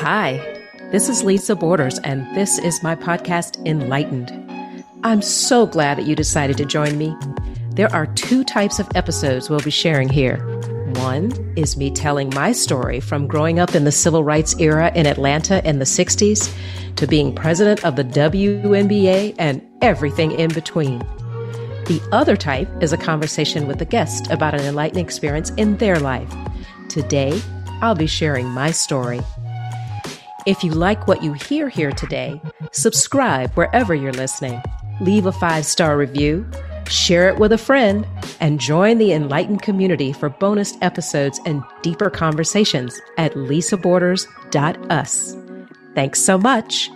Hi, this is Lisa Borders, and this is my podcast, Enlightened. I'm so glad that you decided to join me. There are two types of episodes we'll be sharing here. One is me telling my story from growing up in the civil rights era in Atlanta in the 60s to being president of the WNBA and everything in between. The other type is a conversation with a guest about an enlightening experience in their life. Today, I'll be sharing my story. If you like what you hear here today, subscribe wherever you're listening, leave a five star review, share it with a friend, and join the enlightened community for bonus episodes and deeper conversations at lisaborders.us. Thanks so much.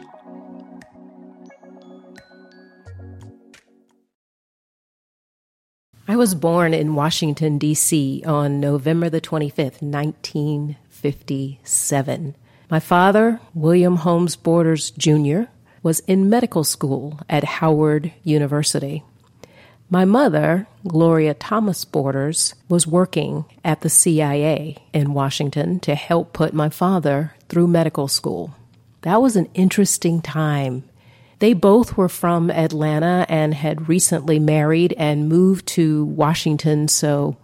I was born in Washington, D.C. on November the 25th, 1957. My father, William Holmes Borders Jr., was in medical school at Howard University. My mother, Gloria Thomas Borders, was working at the CIA in Washington to help put my father through medical school. That was an interesting time. They both were from Atlanta and had recently married and moved to Washington so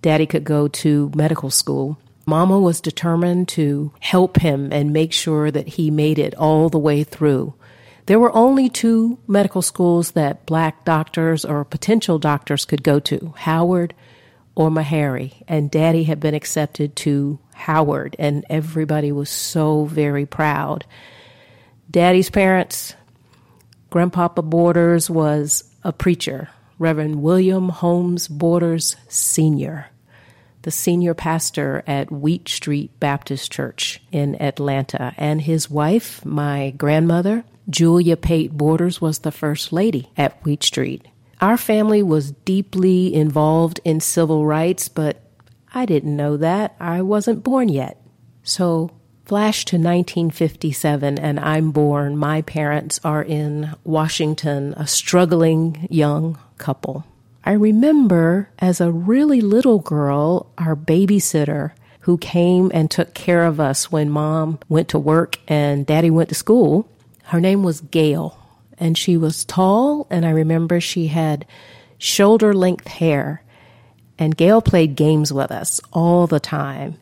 daddy could go to medical school. Mama was determined to help him and make sure that he made it all the way through. There were only two medical schools that black doctors or potential doctors could go to Howard or Meharry, and Daddy had been accepted to Howard, and everybody was so very proud. Daddy's parents, Grandpapa Borders was a preacher, Reverend William Holmes Borders Sr the senior pastor at Wheat Street Baptist Church in Atlanta, and his wife, my grandmother, Julia Pate Borders, was the first lady at Wheat Street. Our family was deeply involved in civil rights, but I didn't know that. I wasn't born yet. So, flash to 1957, and I'm born. My parents are in Washington, a struggling young couple. I remember as a really little girl, our babysitter who came and took care of us when mom went to work and daddy went to school, her name was Gail. And she was tall, and I remember she had shoulder length hair. And Gail played games with us all the time.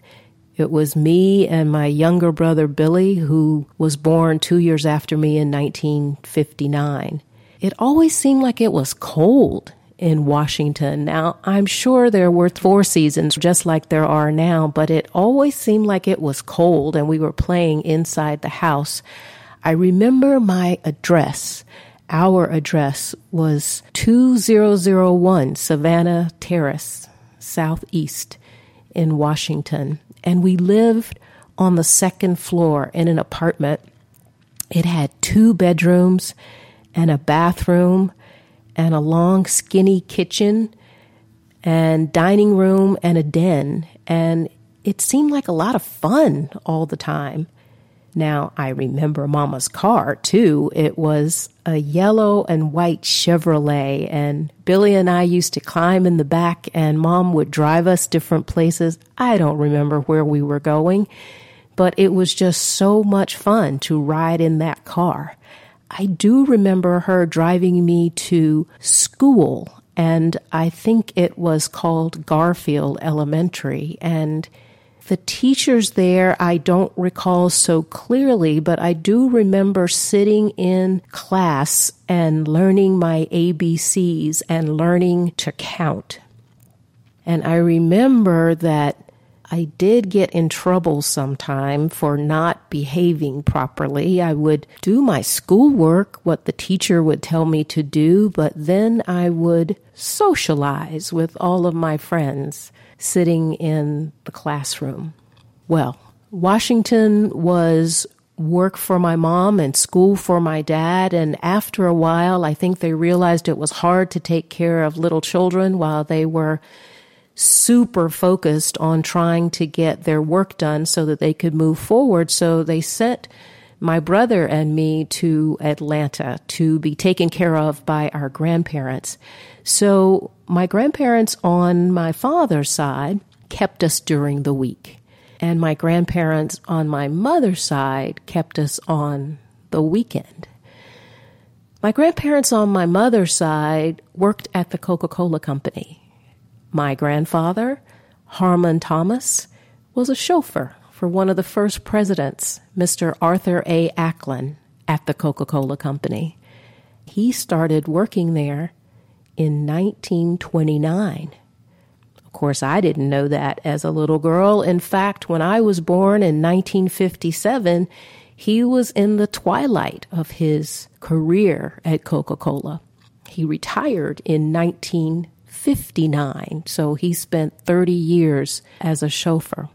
It was me and my younger brother Billy, who was born two years after me in 1959. It always seemed like it was cold in Washington. Now, I'm sure there were four seasons just like there are now, but it always seemed like it was cold and we were playing inside the house. I remember my address. Our address was 2001 Savannah Terrace, Southeast in Washington. And we lived on the second floor in an apartment. It had two bedrooms and a bathroom and a long, skinny kitchen and dining room and a den. And it seemed like a lot of fun all the time. Now, I remember Mama's car too. It was a yellow and white Chevrolet, and Billy and I used to climb in the back, and Mom would drive us different places. I don't remember where we were going, but it was just so much fun to ride in that car. I do remember her driving me to school, and I think it was called Garfield Elementary. And the teachers there, I don't recall so clearly, but I do remember sitting in class and learning my ABCs and learning to count. And I remember that I did get in trouble sometime for not behaving properly. I would do my schoolwork, what the teacher would tell me to do, but then I would socialize with all of my friends sitting in the classroom. Well, Washington was work for my mom and school for my dad. And after a while, I think they realized it was hard to take care of little children while they were super focused on trying to get their work done so that they could move forward. So they sent my brother and me to Atlanta to be taken care of by our grandparents. So my grandparents on my father's side kept us during the week. And my grandparents on my mother's side kept us on the weekend. My grandparents on my mother's side worked at the Coca Cola Company. My grandfather, Harmon Thomas, was a chauffeur for one of the first presidents, Mr. Arthur A. Acklin, at the Coca Cola Company. He started working there in 1929. Of course, I didn't know that as a little girl. In fact, when I was born in 1957, he was in the twilight of his career at Coca Cola. He retired in 1959, so he spent 30 years as a chauffeur.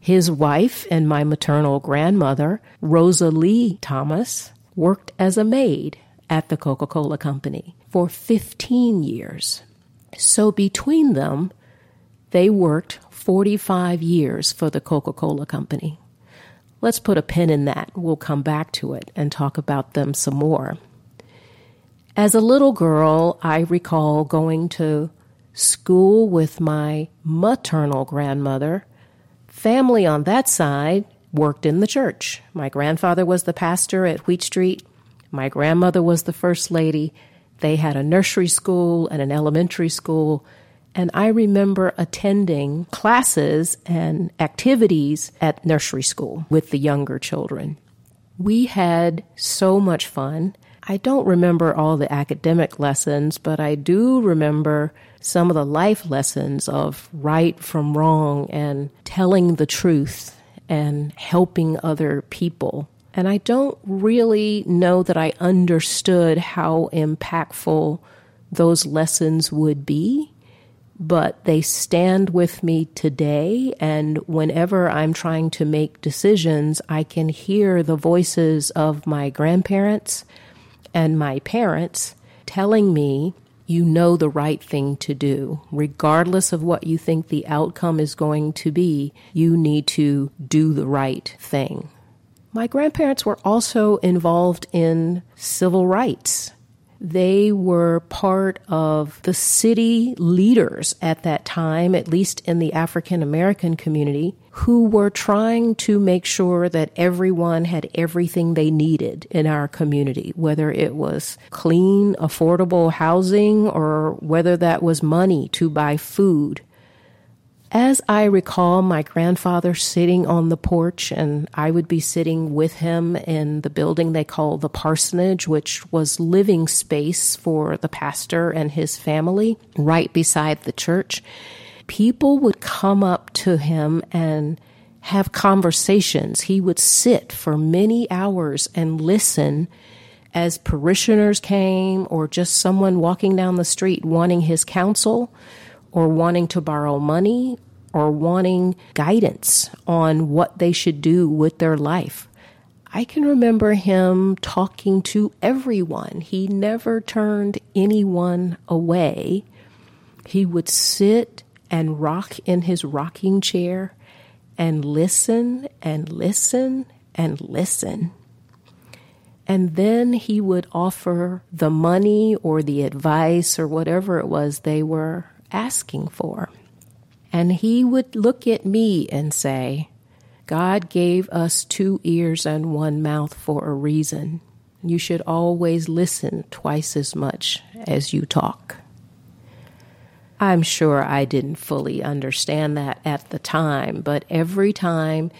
His wife and my maternal grandmother, Rosa Lee Thomas, worked as a maid at the Coca Cola Company for 15 years. So between them, they worked 45 years for the Coca Cola Company. Let's put a pin in that. We'll come back to it and talk about them some more. As a little girl, I recall going to school with my maternal grandmother. Family on that side worked in the church. My grandfather was the pastor at Wheat Street. My grandmother was the first lady. They had a nursery school and an elementary school and I remember attending classes and activities at nursery school with the younger children. We had so much fun. I don't remember all the academic lessons, but I do remember some of the life lessons of right from wrong and telling the truth and helping other people. And I don't really know that I understood how impactful those lessons would be but they stand with me today. And whenever I'm trying to make decisions, I can hear the voices of my grandparents and my parents telling me, you know the right thing to do. Regardless of what you think the outcome is going to be, you need to do the right thing. My grandparents were also involved in civil rights. They were part of the city leaders at that time, at least in the African American community, who were trying to make sure that everyone had everything they needed in our community, whether it was clean, affordable housing or whether that was money to buy food. As I recall my grandfather sitting on the porch, and I would be sitting with him in the building they call the parsonage, which was living space for the pastor and his family right beside the church, people would come up to him and have conversations. He would sit for many hours and listen as parishioners came or just someone walking down the street wanting his counsel or wanting to borrow money or wanting guidance on what they should do with their life. I can remember him talking to everyone. He never turned anyone away. He would sit and rock in his rocking chair and listen and listen and listen. And then he would offer the money or the advice or whatever it was they were asking for. And he would look at me and say, God gave us two ears and one mouth for a reason. You should always listen twice as much as you talk. I'm sure I didn't fully understand that at the time, but every time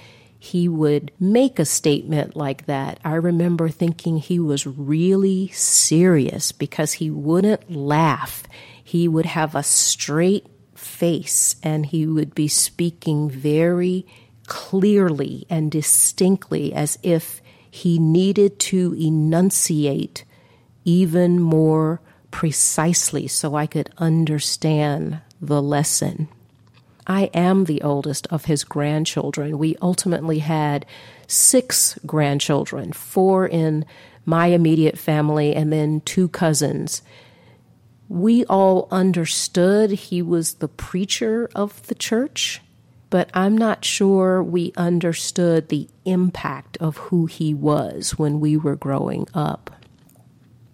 he would make a statement like that, I remember thinking he was really serious because he wouldn't laugh. He would have a straight face and he would be speaking very clearly and distinctly as if he needed to enunciate even more precisely so I could understand the lesson. I am the oldest of his grandchildren. We ultimately had six grandchildren, four in my immediate family, and then two cousins we all understood he was the preacher of the church, but I'm not sure we understood the impact of who he was when we were growing up.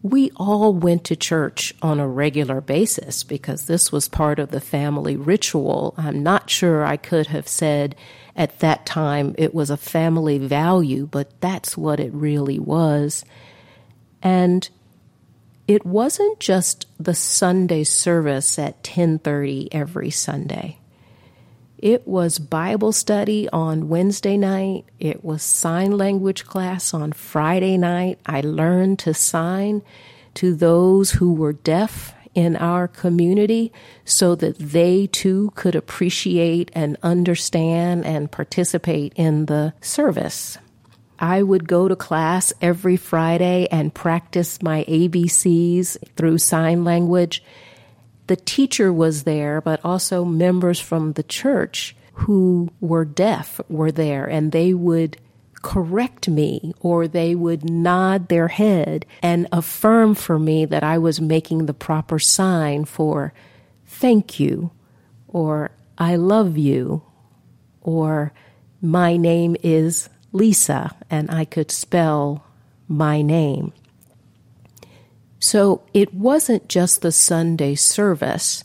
we all went to church on a regular basis because this was part of the family ritual. I'm not sure I could have said at that time it was a family value, but that's what it really was. And it wasn't just the Sunday service at 10:30 every Sunday. It was Bible study on Wednesday night. It was sign language class on Friday night. I learned to sign to those who were deaf in our community so that they too could appreciate and understand and participate in the service. I would go to class every Friday and practice my ABCs through sign language. The teacher was there, but also members from the church who were deaf were there, and they would correct me or they would nod their head and affirm for me that I was making the proper sign for thank you or I love you or my name is Lisa and I could spell my name. So it wasn't just the Sunday service,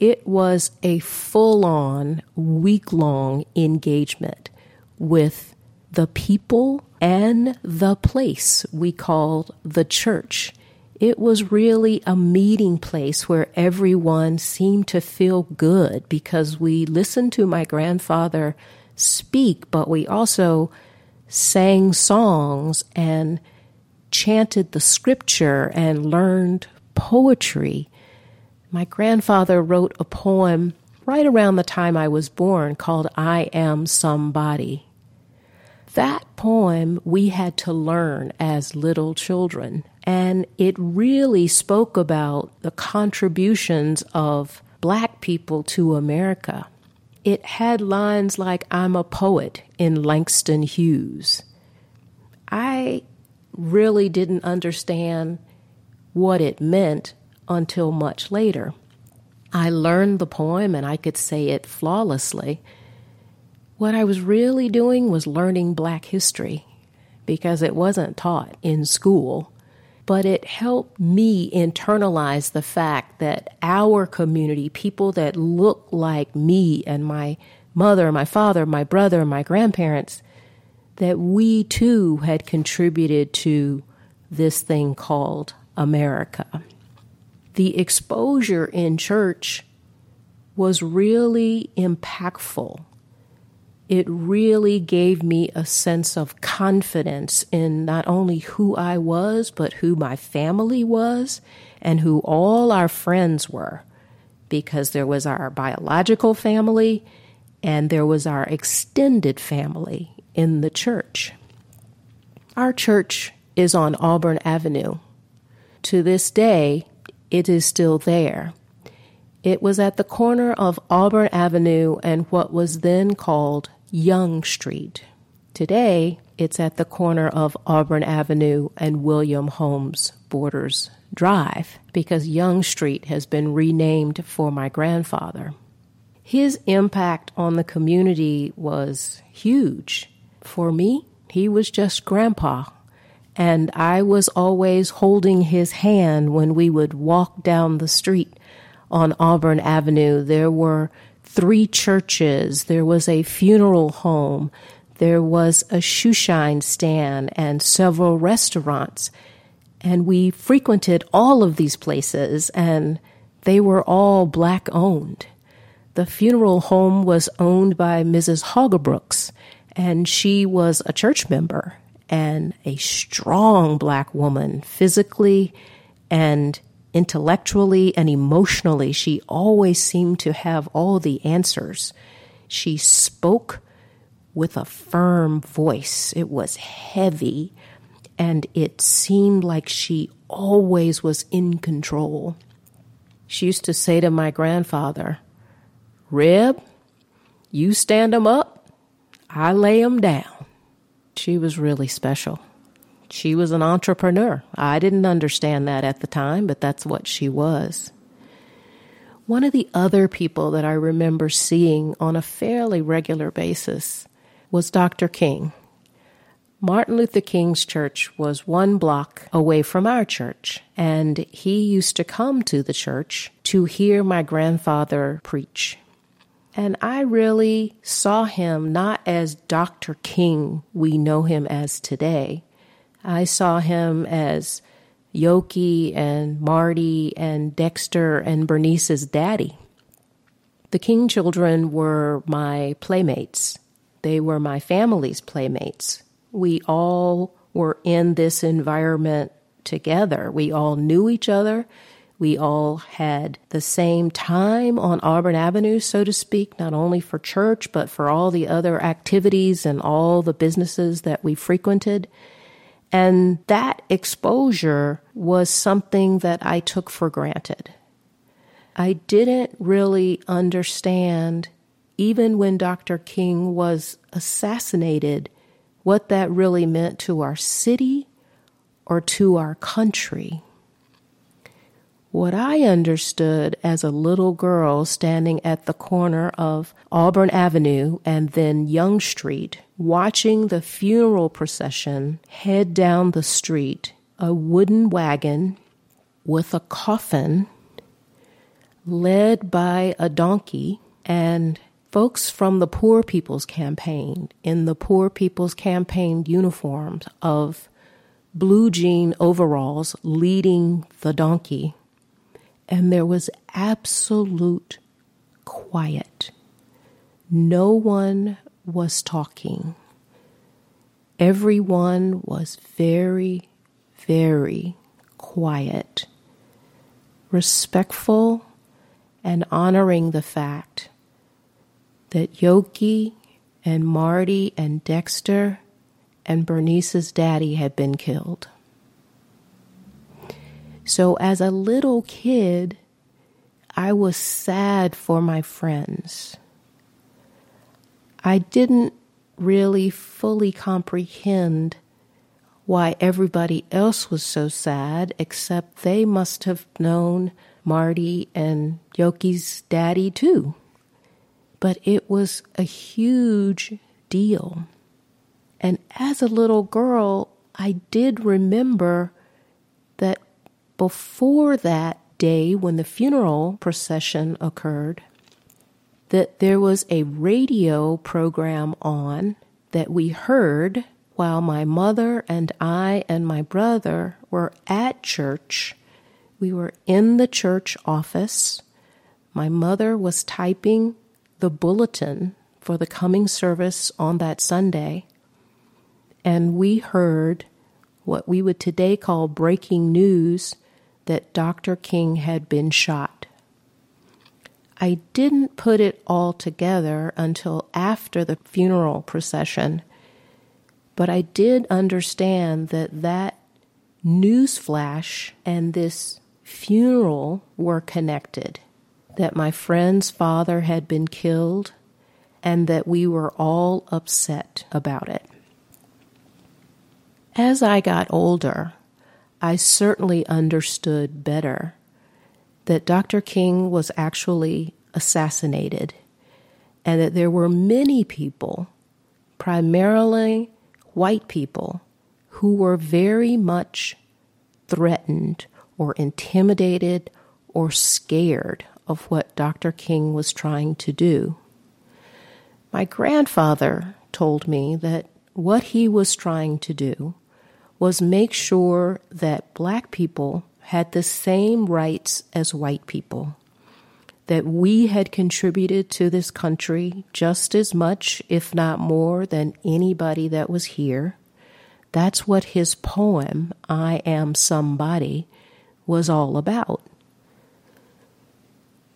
it was a full on, week long engagement with the people and the place we called the church. It was really a meeting place where everyone seemed to feel good because we listened to my grandfather speak, but we also sang songs and chanted the scripture and learned poetry. My grandfather wrote a poem right around the time I was born called I Am Somebody. That poem we had to learn as little children, and it really spoke about the contributions of black people to America. It had lines like, I'm a poet in Langston Hughes. I really didn't understand what it meant until much later. I learned the poem and I could say it flawlessly. What I was really doing was learning black history because it wasn't taught in school, but it helped me internalize the fact that our community, people that look like me and my mother, my father, my brother, my grandparents, that we too had contributed to this thing called America. The exposure in church was really impactful. It really gave me a sense of confidence in not only who I was, but who my family was and who all our friends were. Because there was our biological family and there was our extended family in the church. Our church is on Auburn Avenue. To this day, it is still there. It was at the corner of Auburn Avenue and what was then called Young Street. Today, it's at the corner of Auburn Avenue and William Holmes Borders Drive because Young Street has been renamed for my grandfather. His impact on the community was huge. For me, he was just grandpa. And I was always holding his hand when we would walk down the street on Auburn Avenue. There were three churches, there was a funeral home, there was a shoeshine stand, and several restaurants. And we frequented all of these places, and they were all black owned. The funeral home was owned by Mrs. Hoggebrooks, and she was a church member and a strong black woman, physically and intellectually and emotionally. She always seemed to have all the answers. She spoke with a firm voice, it was heavy, and it seemed like she always was in control. She used to say to my grandfather, Reb, you stand stand 'em up, I lay them down. She was really special. She was an entrepreneur. I didn't understand that at the time, but that's what she was. One of the other people that I remember seeing on a fairly regular basis was Dr. King. Martin Luther King's church was one block away from our church, and he used to come to the church to hear my grandfather preach. And I really saw him not as Dr. King we know him as today. I saw him as Yoki and Marty and Dexter and Bernice's daddy. The King children were my playmates. They were my family's playmates we all were in this environment together. We all knew each other. We all had the same time on Auburn Avenue, so to speak, not only for church, but for all the other activities and all the businesses that we frequented. And that exposure was something that I took for granted. I didn't really understand, even when Dr. King was assassinated, what that really meant to our city or to our country. What I understood as a little girl standing at the corner of Auburn Avenue and then Young Street, watching the funeral procession head down the street, a wooden wagon with a coffin led by a donkey and folks from the Poor People's Campaign in the Poor People's Campaign uniforms of blue jean overalls leading the donkey. And there was absolute quiet. No one was talking. Everyone was very, very quiet, respectful, and honoring the fact that Yoki and Marty and Dexter and Bernice's daddy had been killed. So, as a little kid, I was sad for my friends. I didn't really fully comprehend why everybody else was so sad, except they must have known Marty and Yoki's daddy too but it was a huge deal. And as a little girl, I did remember that before that day when the funeral procession occurred, that there was a radio program on that we heard while my mother and I and my brother were at church. We were in the church office. My mother was typing the bulletin for the coming service on that Sunday, and we heard what we would today call breaking news that Dr. King had been shot. I didn't put it all together until after the funeral procession, but I did understand that that news flash and this funeral were connected that my friend's father had been killed and that we were all upset about it. As I got older, I certainly understood better that Dr. King was actually assassinated and that there were many people, primarily white people, who were very much threatened or intimidated or scared of what Dr. King was trying to do. My grandfather told me that what he was trying to do was make sure that black people had the same rights as white people, that we had contributed to this country just as much, if not more, than anybody that was here. That's what his poem, I Am Somebody, was all about.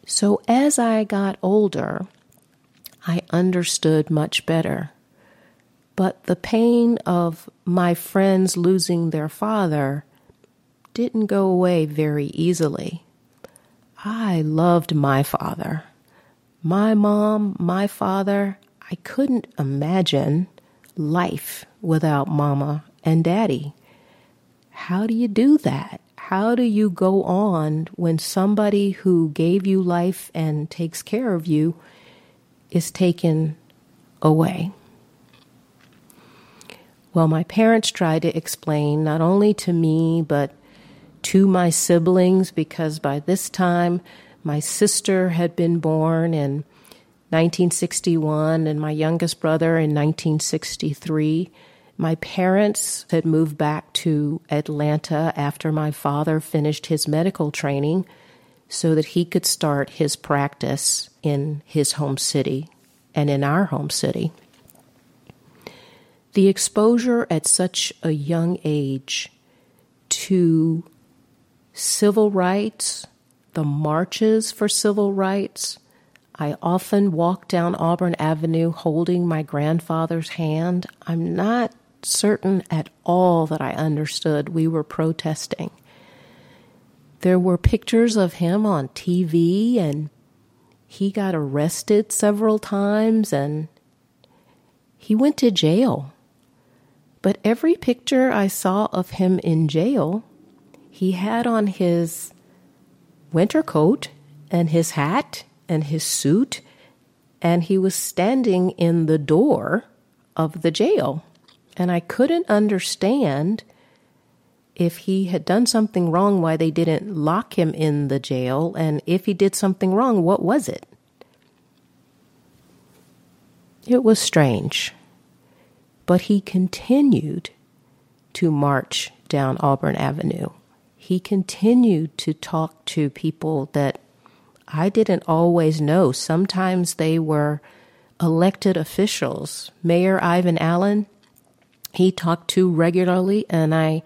So as I got older, I understood much better. But the pain of my friends losing their father didn't go away very easily. I loved my father. My mom, my father, I couldn't imagine life without mama and daddy. How do you do that? how do you go on when somebody who gave you life and takes care of you is taken away? Well, my parents tried to explain not only to me, but to my siblings, because by this time my sister had been born in 1961 and my youngest brother in 1963. My parents had moved back to Atlanta after my father finished his medical training so that he could start his practice in his home city and in our home city. The exposure at such a young age to civil rights, the marches for civil rights. I often walk down Auburn Avenue holding my grandfather's hand. I'm not certain at all that I understood we were protesting. There were pictures of him on TV, and he got arrested several times and he went to jail. But every picture I saw of him in jail, he had on his winter coat and his hat and his suit, and he was standing in the door of the jail. And I couldn't understand if he had done something wrong, why they didn't lock him in the jail, and if he did something wrong, what was it? It was strange. But he continued to march down Auburn Avenue. He continued to talk to people that I didn't always know. Sometimes they were elected officials. Mayor Ivan Allen, he talked to regularly, and I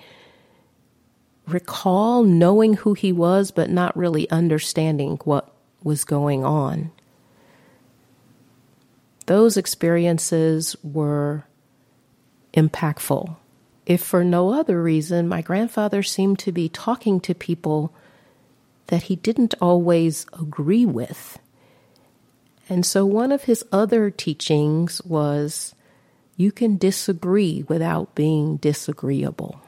recall knowing who he was, but not really understanding what was going on. Those experiences were impactful. If for no other reason, my grandfather seemed to be talking to people that he didn't always agree with. And so one of his other teachings was you can disagree without being disagreeable.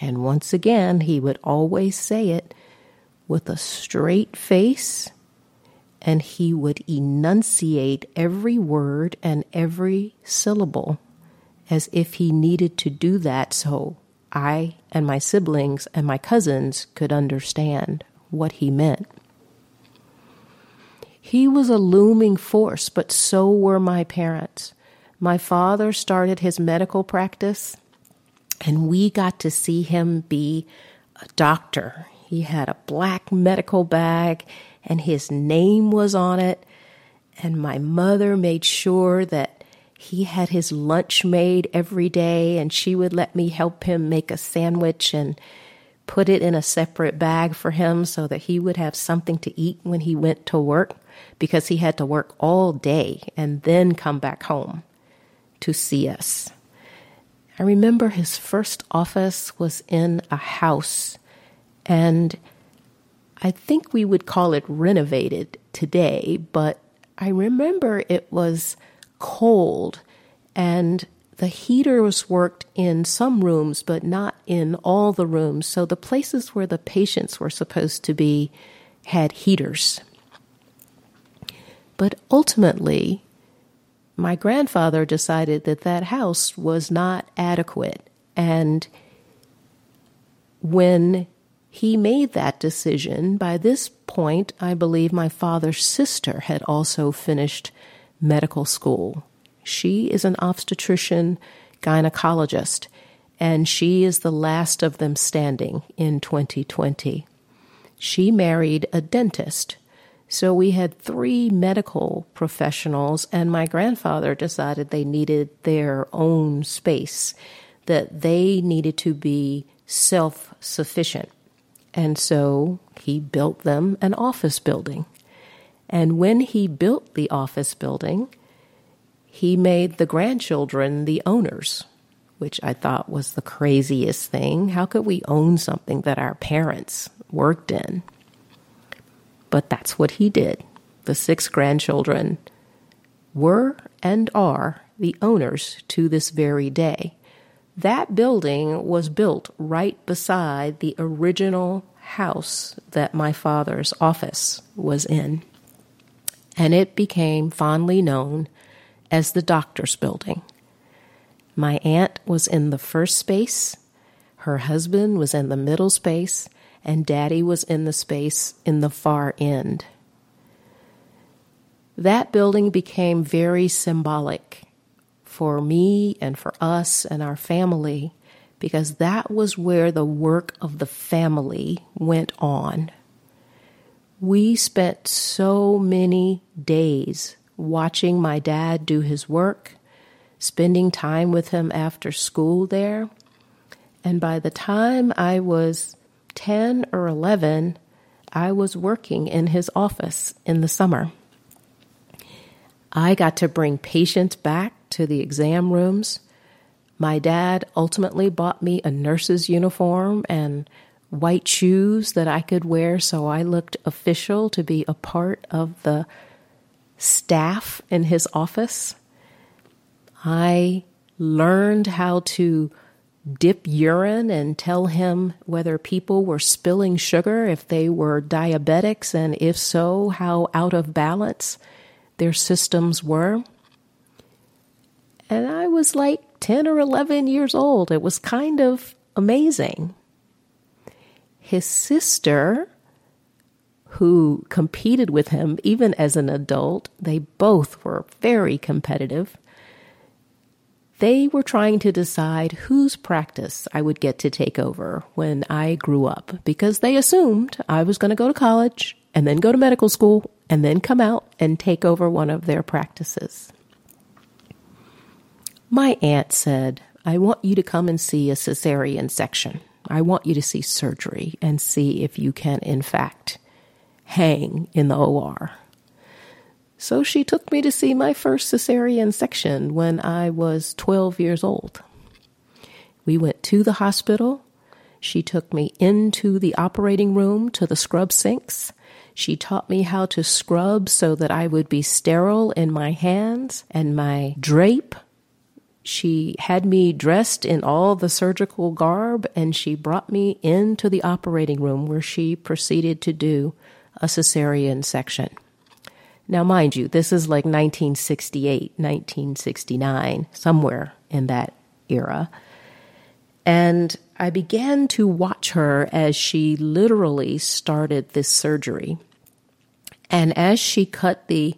And once again, he would always say it with a straight face, and he would enunciate every word and every syllable as if he needed to do that so I and my siblings and my cousins could understand what he meant. He was a looming force, but so were my parents. My father started his medical practice, and we got to see him be a doctor. He had a black medical bag, and his name was on it. And my mother made sure that he had his lunch made every day, and she would let me help him make a sandwich and put it in a separate bag for him so that he would have something to eat when he went to work because he had to work all day and then come back home to see us. I remember his first office was in a house, and I think we would call it renovated today, but I remember it was cold and the heaters worked in some rooms, but not in all the rooms. So the places where the patients were supposed to be had heaters. But ultimately, my grandfather decided that that house was not adequate. And when he made that decision, by this point, I believe my father's sister had also finished medical school. She is an obstetrician gynecologist, and she is the last of them standing in 2020. She married a dentist. So we had three medical professionals, and my grandfather decided they needed their own space, that they needed to be self sufficient. And so he built them an office building. And when he built the office building, he made the grandchildren the owners, which I thought was the craziest thing. How could we own something that our parents worked in? But that's what he did. The six grandchildren were and are the owners to this very day. That building was built right beside the original house that my father's office was in and it became fondly known as the doctor's building. My aunt was in the first space, her husband was in the middle space, and daddy was in the space in the far end. That building became very symbolic for me and for us and our family because that was where the work of the family went on. We spent so many days watching my dad do his work, spending time with him after school there. And by the time I was 10 or 11, I was working in his office in the summer. I got to bring patients back to the exam rooms. My dad ultimately bought me a nurse's uniform and white shoes that I could wear so I looked official to be a part of the staff in his office. I learned how to dip urine and tell him whether people were spilling sugar, if they were diabetics, and if so, how out of balance their systems were. And I was like 10 or 11 years old. It was kind of amazing. His sister, who competed with him even as an adult, they both were very competitive. They were trying to decide whose practice I would get to take over when I grew up because they assumed I was going to go to college and then go to medical school and then come out and take over one of their practices. My aunt said, I want you to come and see a cesarean section. I want you to see surgery and see if you can, in fact, hang in the OR. So she took me to see my first cesarean section when I was 12 years old. We went to the hospital. She took me into the operating room to the scrub sinks. She taught me how to scrub so that I would be sterile in my hands and my drape she had me dressed in all the surgical garb and she brought me into the operating room where she proceeded to do a cesarean section. Now, mind you, this is like 1968, 1969, somewhere in that era. And I began to watch her as she literally started this surgery. And as she cut the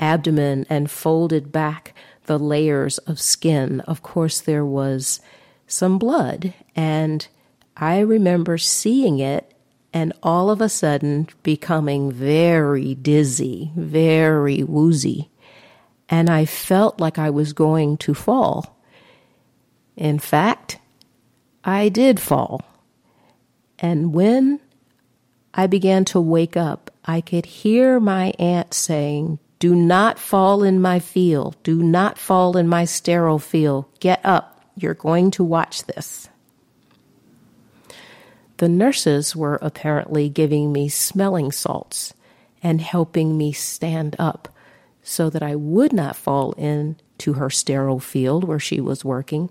abdomen and folded back the layers of skin, of course, there was some blood. And I remember seeing it and all of a sudden becoming very dizzy, very woozy. And I felt like I was going to fall. In fact, I did fall. And when I began to wake up, I could hear my aunt saying, do not fall in my field. Do not fall in my sterile field. Get up. You're going to watch this. The nurses were apparently giving me smelling salts and helping me stand up so that I would not fall into her sterile field where she was working,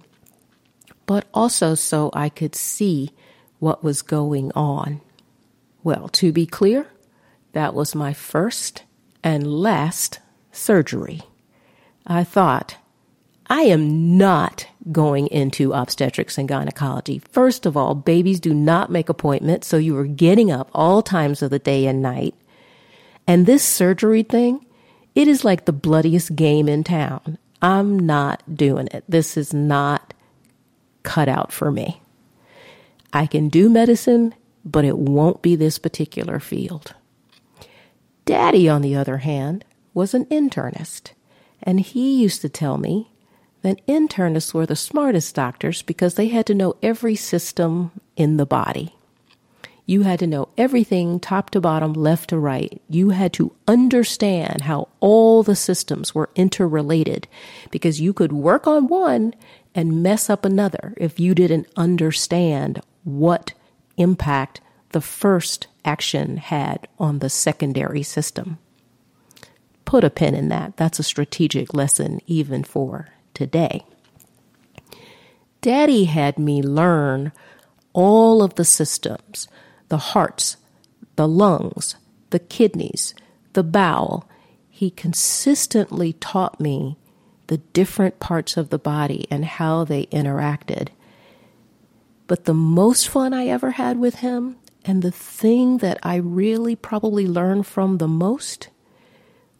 but also so I could see what was going on. Well, to be clear, that was my first and last surgery. I thought, I am not going into obstetrics and gynecology. First of all, babies do not make appointments, so you are getting up all times of the day and night. And this surgery thing, it is like the bloodiest game in town. I'm not doing it. This is not cut out for me. I can do medicine, but it won't be this particular field. Daddy, on the other hand, was an internist, and he used to tell me that internists were the smartest doctors because they had to know every system in the body. You had to know everything top to bottom, left to right. You had to understand how all the systems were interrelated because you could work on one and mess up another if you didn't understand what impact the first action had on the secondary system. Put a pin in that. That's a strategic lesson even for today. Daddy had me learn all of the systems the hearts, the lungs, the kidneys, the bowel. He consistently taught me the different parts of the body and how they interacted. But the most fun I ever had with him, and the thing that I really probably learned from the most,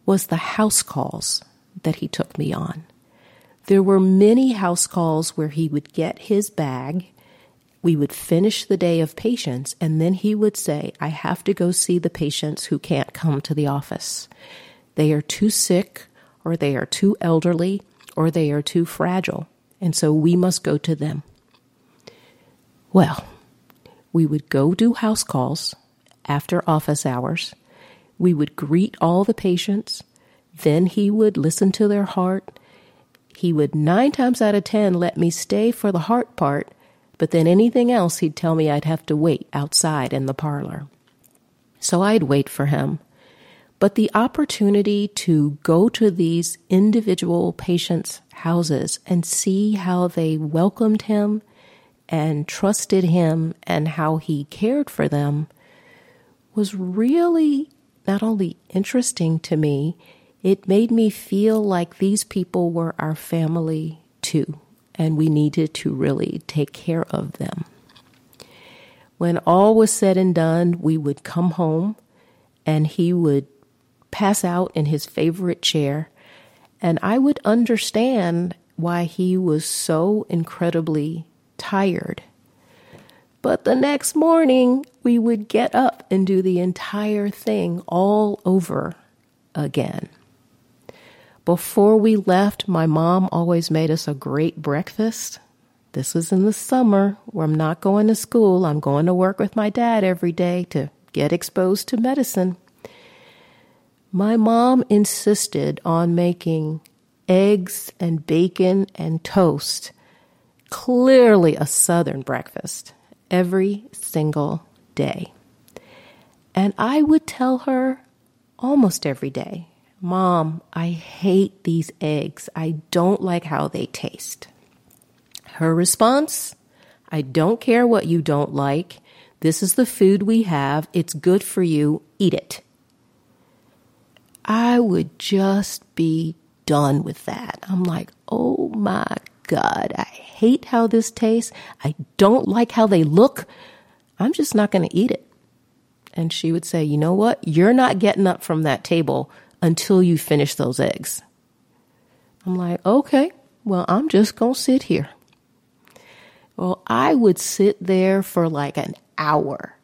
was the house calls that he took me on. There were many house calls where he would get his bag, we would finish the day of patients, and then he would say, I have to go see the patients who can't come to the office. They are too sick, or they are too elderly, or they are too fragile, and so we must go to them. Well, we would go do house calls after office hours. We would greet all the patients. Then he would listen to their heart. He would nine times out of ten let me stay for the heart part, but then anything else he'd tell me I'd have to wait outside in the parlor. So I'd wait for him. But the opportunity to go to these individual patients' houses and see how they welcomed him and trusted him and how he cared for them was really not only interesting to me, it made me feel like these people were our family too, and we needed to really take care of them. When all was said and done, we would come home and he would pass out in his favorite chair, and I would understand why he was so incredibly tired. But the next morning, we would get up and do the entire thing all over again. Before we left, my mom always made us a great breakfast. This was in the summer where I'm not going to school. I'm going to work with my dad every day to get exposed to medicine. My mom insisted on making eggs and bacon and toast, clearly a southern breakfast, every single day. And I would tell her almost every day, Mom, I hate these eggs. I don't like how they taste. Her response, I don't care what you don't like. This is the food we have. It's good for you. Eat it. I would just be done with that. I'm like, oh my God, I hate how this tastes. I don't like how they look. I'm just not going to eat it. And she would say, you know what? You're not getting up from that table until you finish those eggs. I'm like, okay, well, I'm just going to sit here. Well, I would sit there for like an hour.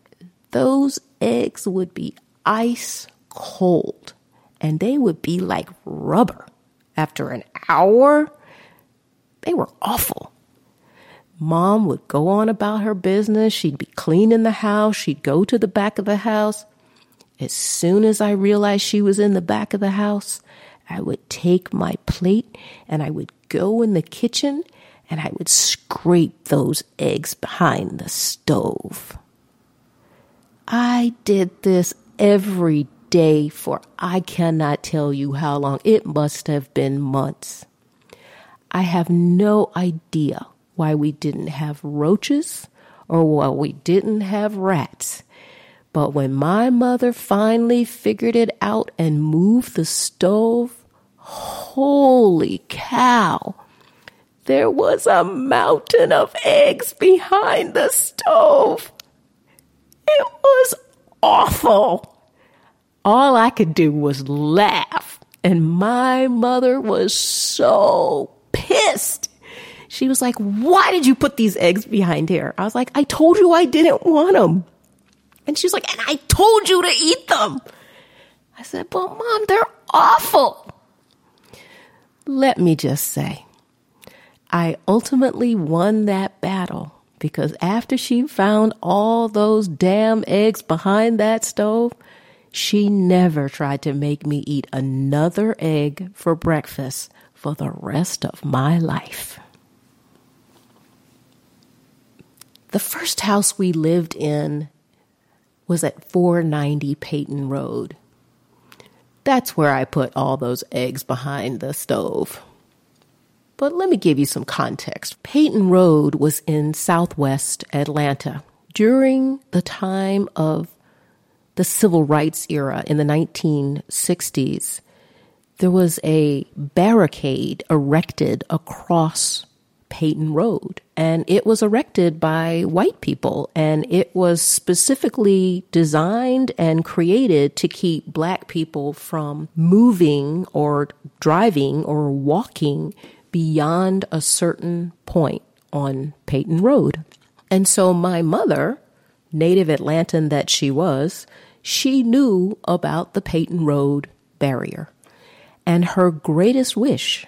Those eggs would be ice cold and they would be like rubber. After an hour, they were awful. Mom would go on about her business. She'd be cleaning the house. She'd go to the back of the house. As soon as I realized she was in the back of the house, I would take my plate and I would go in the kitchen and I would scrape those eggs behind the stove. I did this every day for I cannot tell you how long. It must have been months. I have no idea why we didn't have roaches or why we didn't have rats. But when my mother finally figured it out and moved the stove, holy cow, there was a mountain of eggs behind the stove. It was awful all I could do was laugh. And my mother was so pissed. She was like, Why did you put these eggs behind here? I was like, I told you I didn't want them. And she's like, And I told you to eat them. I said, But mom, they're awful. Let me just say, I ultimately won that battle because after she found all those damn eggs behind that stove, she never tried to make me eat another egg for breakfast for the rest of my life. The first house we lived in was at 490 Peyton Road. That's where I put all those eggs behind the stove. But let me give you some context. Peyton Road was in southwest Atlanta during the time of the civil rights era in the 1960s, there was a barricade erected across Peyton Road. And it was erected by white people. And it was specifically designed and created to keep black people from moving or driving or walking beyond a certain point on Peyton Road. And so my mother, native Atlantan that she was, she knew about the Peyton Road barrier. And her greatest wish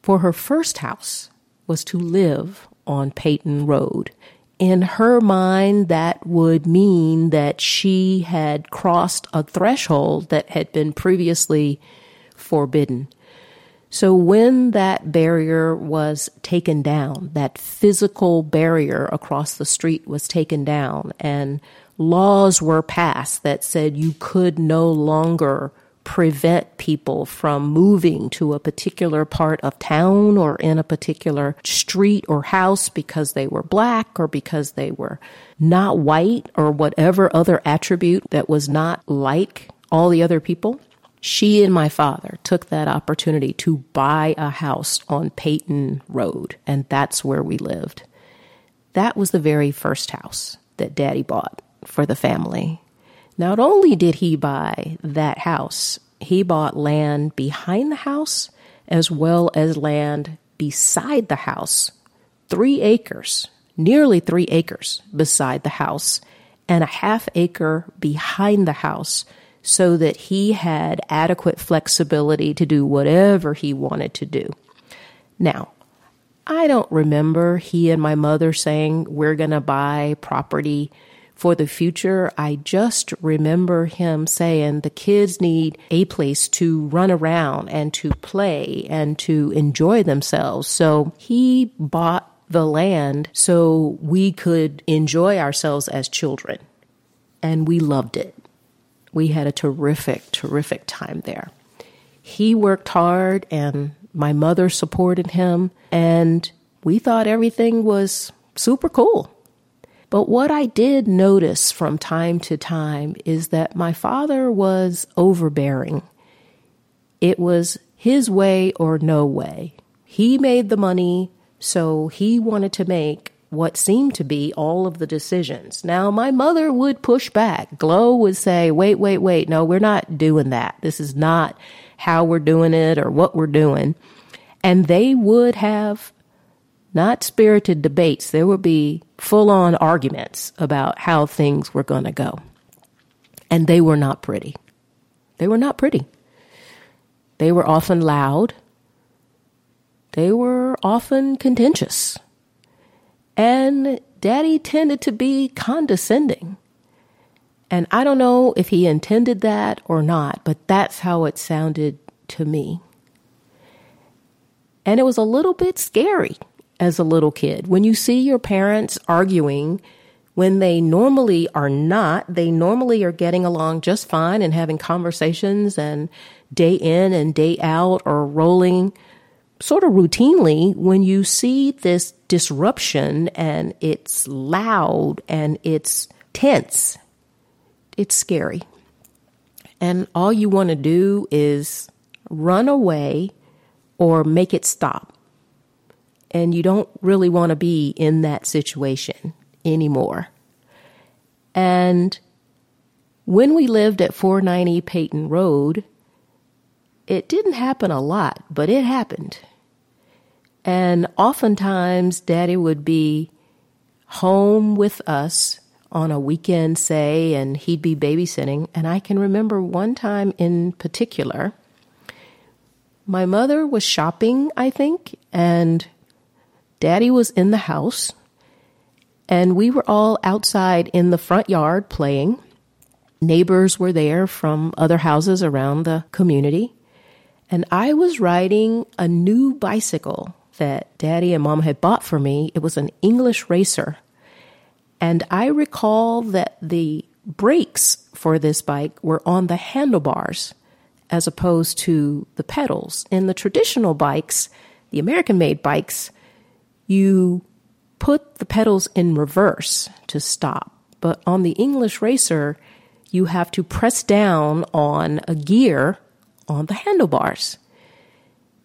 for her first house was to live on Peyton Road. In her mind, that would mean that she had crossed a threshold that had been previously forbidden. So when that barrier was taken down, that physical barrier across the street was taken down, and laws were passed that said you could no longer prevent people from moving to a particular part of town or in a particular street or house because they were black or because they were not white or whatever other attribute that was not like all the other people she and my father took that opportunity to buy a house on Peyton Road, and that's where we lived. That was the very first house that daddy bought for the family. Not only did he buy that house, he bought land behind the house as well as land beside the house. Three acres, nearly three acres beside the house, and a half acre behind the house so that he had adequate flexibility to do whatever he wanted to do. Now, I don't remember he and my mother saying, We're going to buy property for the future. I just remember him saying the kids need a place to run around and to play and to enjoy themselves. So he bought the land so we could enjoy ourselves as children. And we loved it. We had a terrific, terrific time there. He worked hard and my mother supported him, and we thought everything was super cool. But what I did notice from time to time is that my father was overbearing. It was his way or no way. He made the money, so he wanted to make what seemed to be all of the decisions. Now, my mother would push back. Glow would say, wait, wait, wait. No, we're not doing that. This is not how we're doing it or what we're doing. And they would have not spirited debates. There would be full on arguments about how things were going to go. And they were not pretty. They were not pretty. They were often loud. They were often contentious. And daddy tended to be condescending. And I don't know if he intended that or not, but that's how it sounded to me. And it was a little bit scary as a little kid. When you see your parents arguing when they normally are not, they normally are getting along just fine and having conversations and day in and day out or rolling sort of routinely when you see this disruption and it's loud and it's tense, it's scary. And all you want to do is run away or make it stop. And you don't really want to be in that situation anymore. And when we lived at 490 Peyton Road, it didn't happen a lot, but it happened. And oftentimes, daddy would be home with us on a weekend, say, and he'd be babysitting. And I can remember one time in particular, my mother was shopping, I think, and daddy was in the house. And we were all outside in the front yard playing. Neighbors were there from other houses around the community. And I was riding a new bicycle that daddy and mom had bought for me. It was an English racer. And I recall that the brakes for this bike were on the handlebars as opposed to the pedals. In the traditional bikes, the American made bikes, you put the pedals in reverse to stop. But on the English racer, you have to press down on a gear on the handlebars.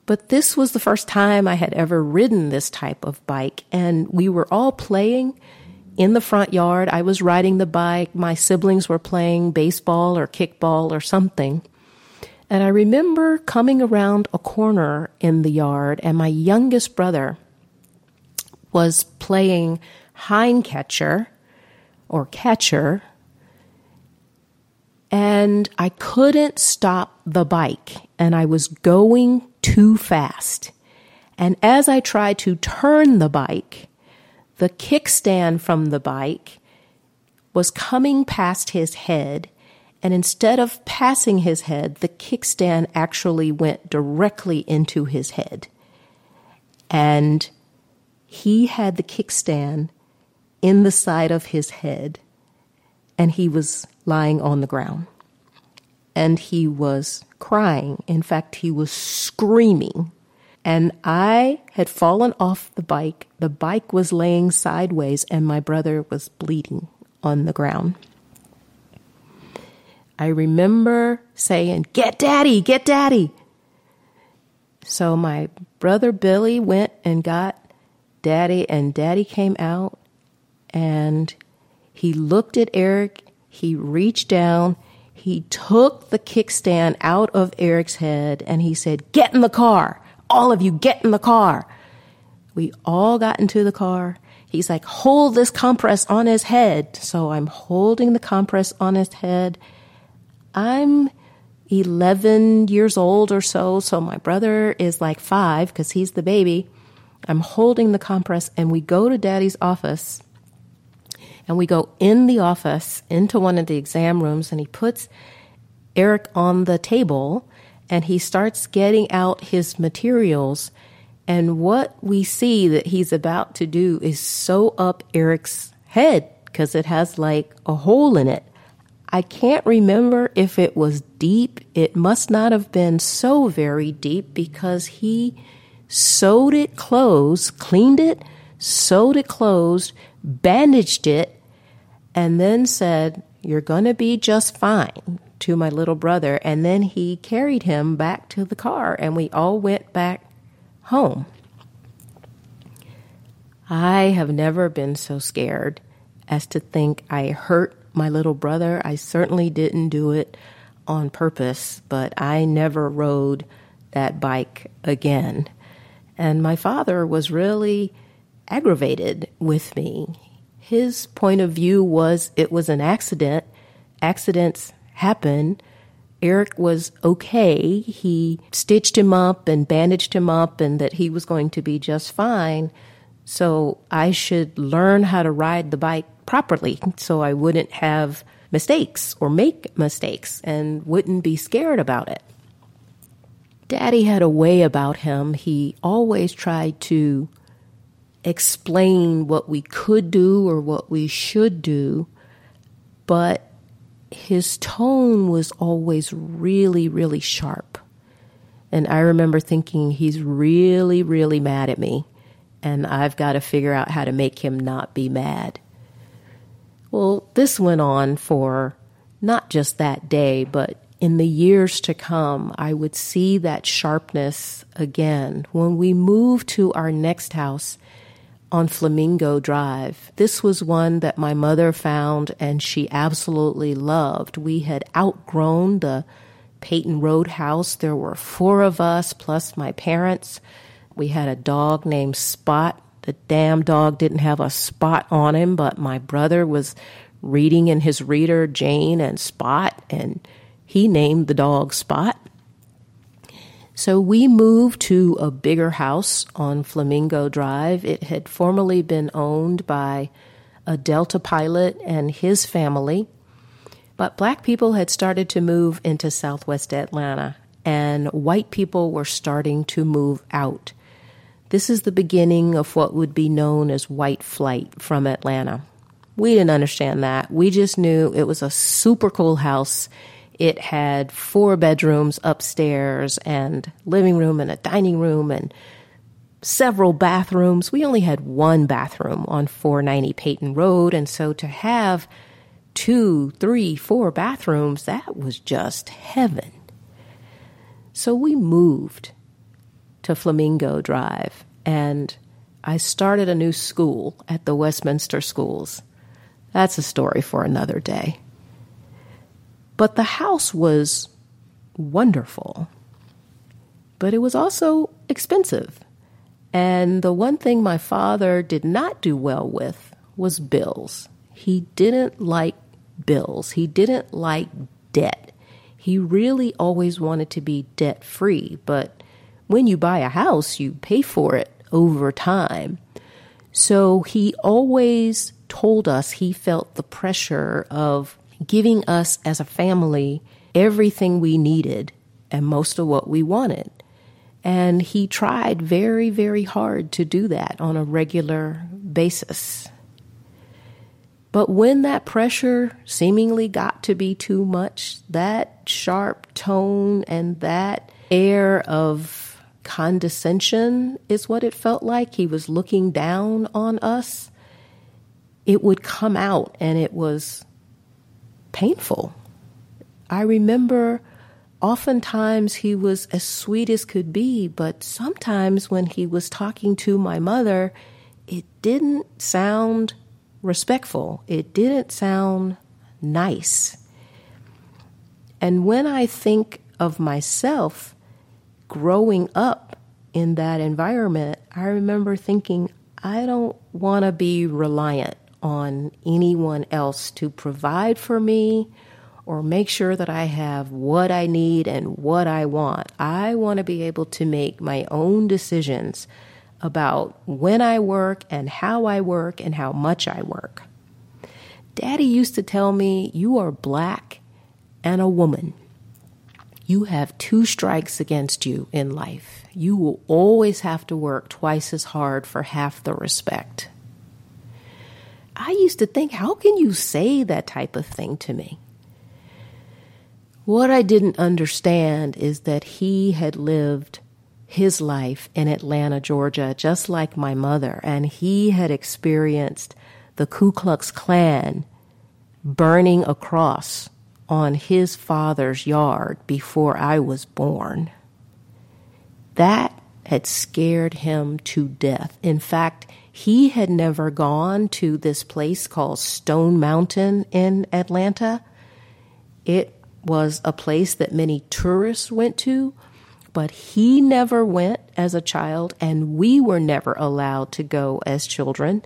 But this was the first time I had ever ridden this type of bike, and we were all playing in the front yard. I was riding the bike, my siblings were playing baseball or kickball or something. And I remember coming around a corner in the yard, and my youngest brother was playing hind catcher or catcher and I couldn't stop the bike and I was going too fast. And as I tried to turn the bike, the kickstand from the bike was coming past his head. And instead of passing his head, the kickstand actually went directly into his head. And he had the kickstand in the side of his head and he was lying on the ground. And he was crying. In fact, he was screaming. And I had fallen off the bike. The bike was laying sideways, and my brother was bleeding on the ground. I remember saying, Get daddy, get daddy. So my brother Billy went and got daddy, and daddy came out and he looked at Eric, he reached down, he took the kickstand out of Eric's head, and he said, Get in the car. All of you, get in the car. We all got into the car. He's like, Hold this compress on his head. So I'm holding the compress on his head. I'm 11 years old or so, so my brother is like five because he's the baby. I'm holding the compress, and we go to daddy's office and we go in the office into one of the exam rooms and he puts Eric on the table and he starts getting out his materials and what we see that he's about to do is sew up Eric's head because it has like a hole in it. I can't remember if it was deep. It must not have been so very deep because he sewed it closed, cleaned it, sewed it closed, bandaged it, and then said, You're going to be just fine to my little brother. And then he carried him back to the car, and we all went back home. I have never been so scared as to think I hurt my little brother. I certainly didn't do it on purpose, but I never rode that bike again. And my father was really aggravated with me. His point of view was it was an accident. Accidents happen. Eric was okay. He stitched him up and bandaged him up, and that he was going to be just fine. So I should learn how to ride the bike properly so I wouldn't have mistakes or make mistakes and wouldn't be scared about it. Daddy had a way about him. He always tried to explain what we could do or what we should do, but his tone was always really, really sharp. And I remember thinking, he's really, really mad at me, and I've got to figure out how to make him not be mad. Well, this went on for not just that day, but in the years to come, I would see that sharpness again. When we moved to our next house, on Flamingo Drive. This was one that my mother found and she absolutely loved. We had outgrown the Peyton Road house. There were four of us plus my parents. We had a dog named Spot. The damn dog didn't have a spot on him, but my brother was reading in his reader Jane and Spot, and he named the dog Spot. So we moved to a bigger house on Flamingo Drive. It had formerly been owned by a Delta pilot and his family, but black people had started to move into southwest Atlanta, and white people were starting to move out. This is the beginning of what would be known as white flight from Atlanta. We didn't understand that. We just knew it was a super cool house it had four bedrooms upstairs and living room and a dining room and several bathrooms. We only had one bathroom on 490 Peyton Road, and so to have two, three, four bathrooms, that was just heaven. So we moved to Flamingo Drive and I started a new school at the Westminster Schools. That's a story for another day. But the house was wonderful, but it was also expensive. And the one thing my father did not do well with was bills. He didn't like bills, he didn't like debt. He really always wanted to be debt free, but when you buy a house, you pay for it over time. So he always told us he felt the pressure of giving us as a family everything we needed and most of what we wanted. And he tried very, very hard to do that on a regular basis. But when that pressure seemingly got to be too much, that sharp tone and that air of condescension is what it felt like. He was looking down on us. It would come out and it was painful. I remember oftentimes he was as sweet as could be, but sometimes when he was talking to my mother, it didn't sound respectful. It didn't sound nice. And when I think of myself growing up in that environment, I remember thinking, I don't want to be reliant on anyone else to provide for me or make sure that I have what I need and what I want. I want to be able to make my own decisions about when I work and how I work and how much I work. Daddy used to tell me, You are black and a woman. You have two strikes against you in life. You will always have to work twice as hard for half the respect. I used to think, How can you say that type of thing to me? What I didn't understand is that he had lived his life in Atlanta, Georgia, just like my mother, and he had experienced the Ku Klux Klan burning a cross on his father's yard before I was born. That had scared him to death. In fact, he had never gone to this place called Stone Mountain in Atlanta. It was a place that many tourists went to, but he never went as a child, and we were never allowed to go as children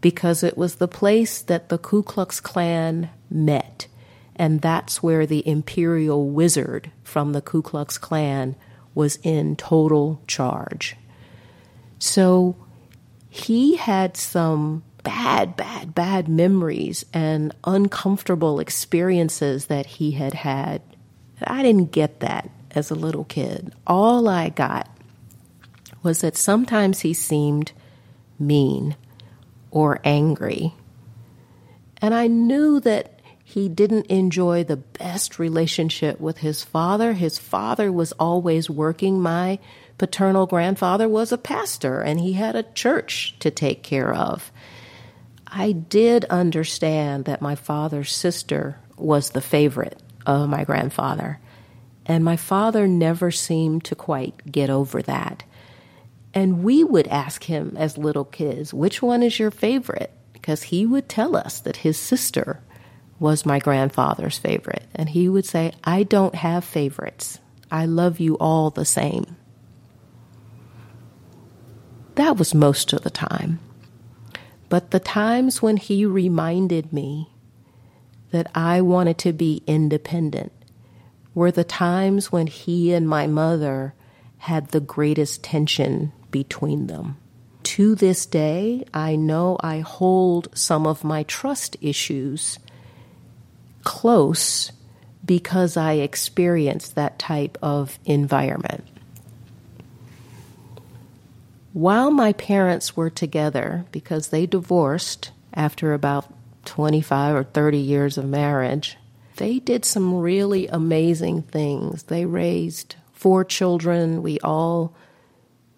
because it was the place that the Ku Klux Klan met. And that's where the imperial wizard from the Ku Klux Klan was in total charge. So he had some bad, bad, bad memories and uncomfortable experiences that he had had. I didn't get that as a little kid. All I got was that sometimes he seemed mean or angry. And I knew that he didn't enjoy the best relationship with his father. His father was always working. My paternal grandfather was a pastor and he had a church to take care of. I did understand that my father's sister was the favorite of my grandfather. And my father never seemed to quite get over that. And we would ask him as little kids, which one is your favorite? Because he would tell us that his sister was my grandfather's favorite. And he would say, I don't have favorites. I love you all the same. That was most of the time. But the times when he reminded me that I wanted to be independent were the times when he and my mother had the greatest tension between them. To this day, I know I hold some of my trust issues close because I experienced that type of environment. While my parents were together, because they divorced after about 25 or 30 years of marriage, they did some really amazing things. They raised four children. We all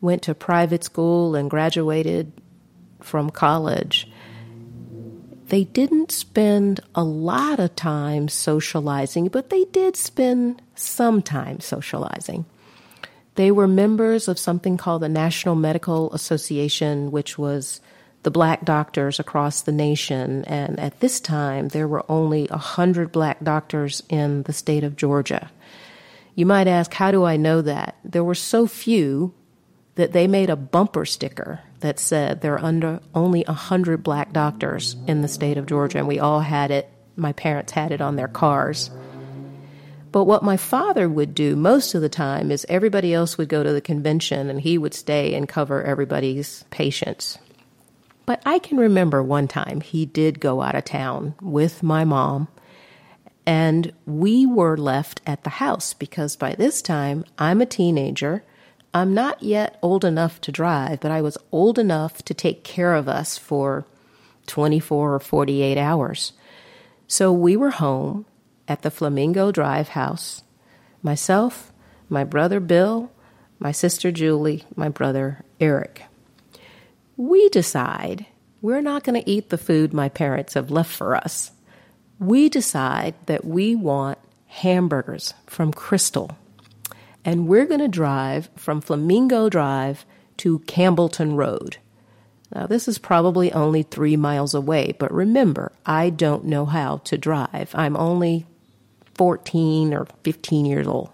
went to private school and graduated from college. they didn't spend a lot of time socializing, but they did spend some time socializing. They were members of something called the National Medical Association, which was the black doctors across the nation. And at this time, there were only 100 black doctors in the state of Georgia. You might ask, how do I know that? There were so few that they made a bumper sticker that said there are under only 100 black doctors in the state of Georgia, and we all had it. My parents had it on their cars. But what my father would do most of the time is everybody else would go to the convention and he would stay and cover everybody's patients. But I can remember one time he did go out of town with my mom, and we were left at the house because by this time I'm a teenager I'm not yet old enough to drive, but I was old enough to take care of us for 24 or 48 hours. So we were home at the Flamingo Drive house. Myself, my brother Bill, my sister Julie, my brother Eric. We decide we're not going to eat the food my parents have left for us. We decide that we want hamburgers from Krystal. and we're going to drive from Flamingo Drive to Campbellton Road. Now, this is probably only three miles away, but remember, I don't know how to drive. I'm only 14 or 15 years old.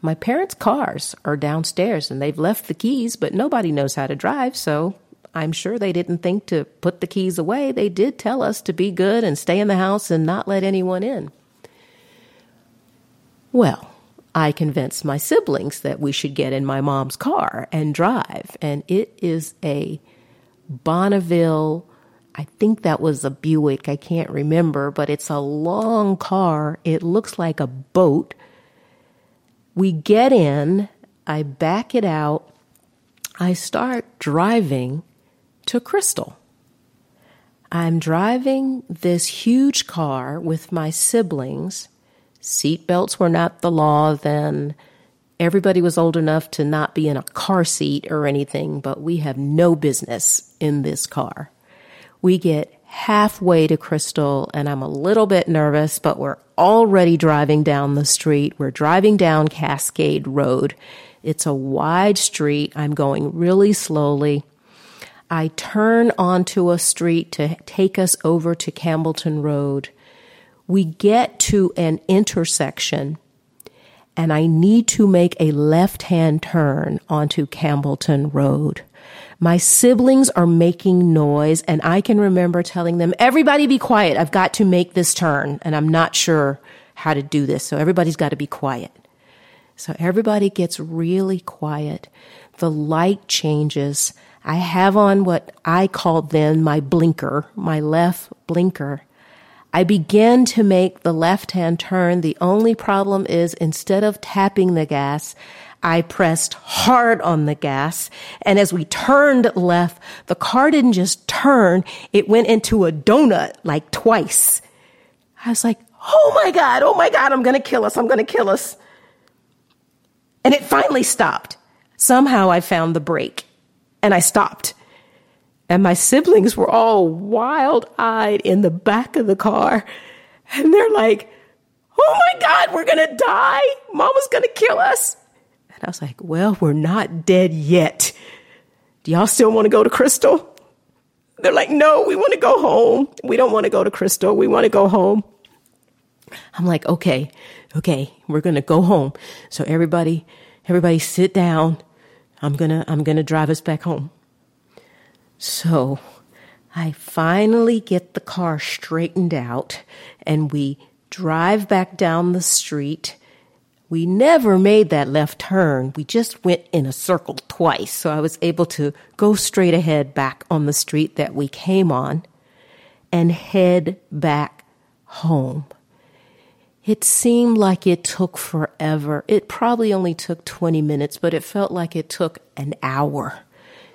My parents' cars are downstairs and they've left the keys, but nobody knows how to drive, so I'm sure they didn't think to put the keys away. They did tell us to be good and stay in the house and not let anyone in. Well, I convinced my siblings that we should get in my mom's car and drive. And it is a Bonneville, I think that was a Buick, I can't remember, but it's a long car. It looks like a boat. We get in, I back it out, I start driving to Krystal. I'm driving this huge car with my siblings Seatbelts were not the law then. Everybody was old enough to not be in a car seat or anything, but we have no business in this car. We get halfway to Krystal and I'm a little bit nervous, but we're already driving down the street. We're driving down Cascade Road. It's a wide street. I'm going really slowly. I turn onto a street to take us over to Campbellton Road we get to an intersection and I need to make a left hand turn onto Campbellton Road. My siblings are making noise and I can remember telling them, everybody be quiet. I've got to make this turn and I'm not sure how to do this. So everybody's got to be quiet. So everybody gets really quiet. The light changes. I have on what I called then my blinker, my left blinker. I begin to make the left hand turn. The only problem is instead of tapping the gas, I pressed hard on the gas. And as we turned left, the car didn't just turn, it went into a donut like twice. I was like, oh my God, oh my God, I'm going to kill us, I'm going to kill us. And it finally stopped. Somehow I found the brake and I stopped. And my siblings were all wild eyed in the back of the car. And they're like, Oh my God, we're going to die. Mama's going to kill us. And I was like, Well, we're not dead yet. Do y'all still want to go to Krystal? They're like, No, we want to go home. We don't want to go to Krystal. We want to go home. I'm like, Okay, okay, we're going to go home. So everybody, everybody sit down. I'm going to, I'm going to drive us back home. So I finally get the car straightened out and we drive back down the street. We never made that left turn. We just went in a circle twice. So I was able to go straight ahead back on the street that we came on and head back home. It seemed like it took forever. It probably only took 20 minutes, but it felt like it took an hour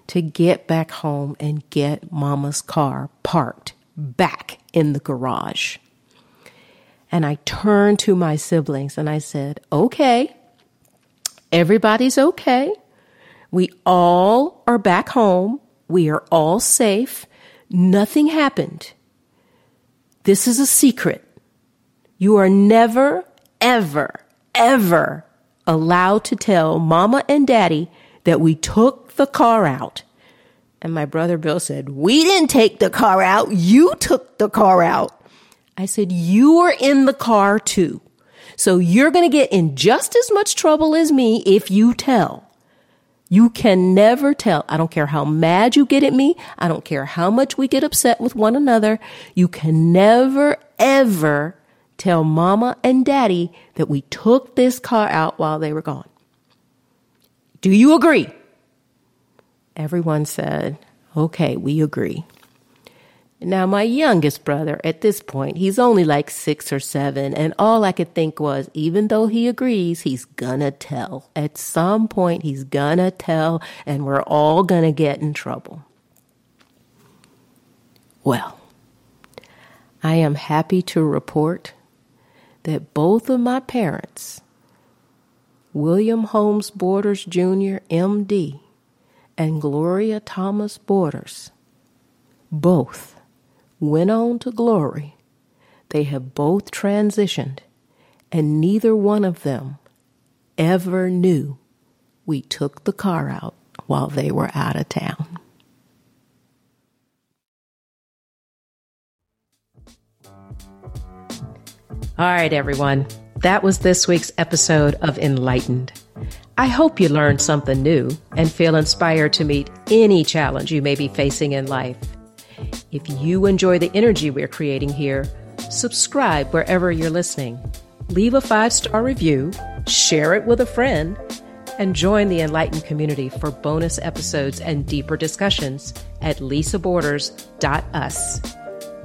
to get back home and get mama's car parked back in the garage. And I turned to my siblings and I said, okay, everybody's okay. We all are back home. We are all safe. Nothing happened. this is a secret. You are never, ever, ever allowed to tell mama and daddy that we took the car out. And my brother Bill said, We didn't take the car out. You took the car out. I said, You were in the car too. So you're going to get in just as much trouble as me if you tell. You can never tell. I don't care how mad you get at me. I don't care how much we get upset with one another. You can never, ever tell mama and daddy that we took this car out while they were gone. Do you agree? Everyone said, okay, we agree. Now, my youngest brother, at this point, he's only like six or seven, and all I could think was, even though he agrees, he's gonna tell. At some point, he's gonna tell, and we're all gonna get in trouble. Well, I am happy to report that both of my parents, William Holmes Borders Jr., MD, and Gloria Thomas Borders, both went on to glory. They have both transitioned, and neither one of them ever knew we took the car out while they were out of town. All right, everyone. That was this week's episode of Enlightened. I hope you learned something new and feel inspired to meet any challenge you may be facing in life. If you enjoy the energy we're creating here, subscribe wherever you're listening. Leave a five star review, share it with a friend, and join the Enlightened community for bonus episodes and deeper discussions at lisaborders.us.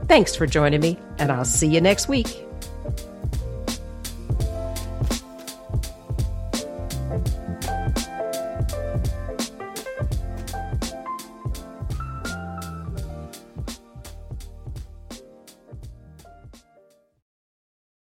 Thanks for joining me, and I'll see you next week.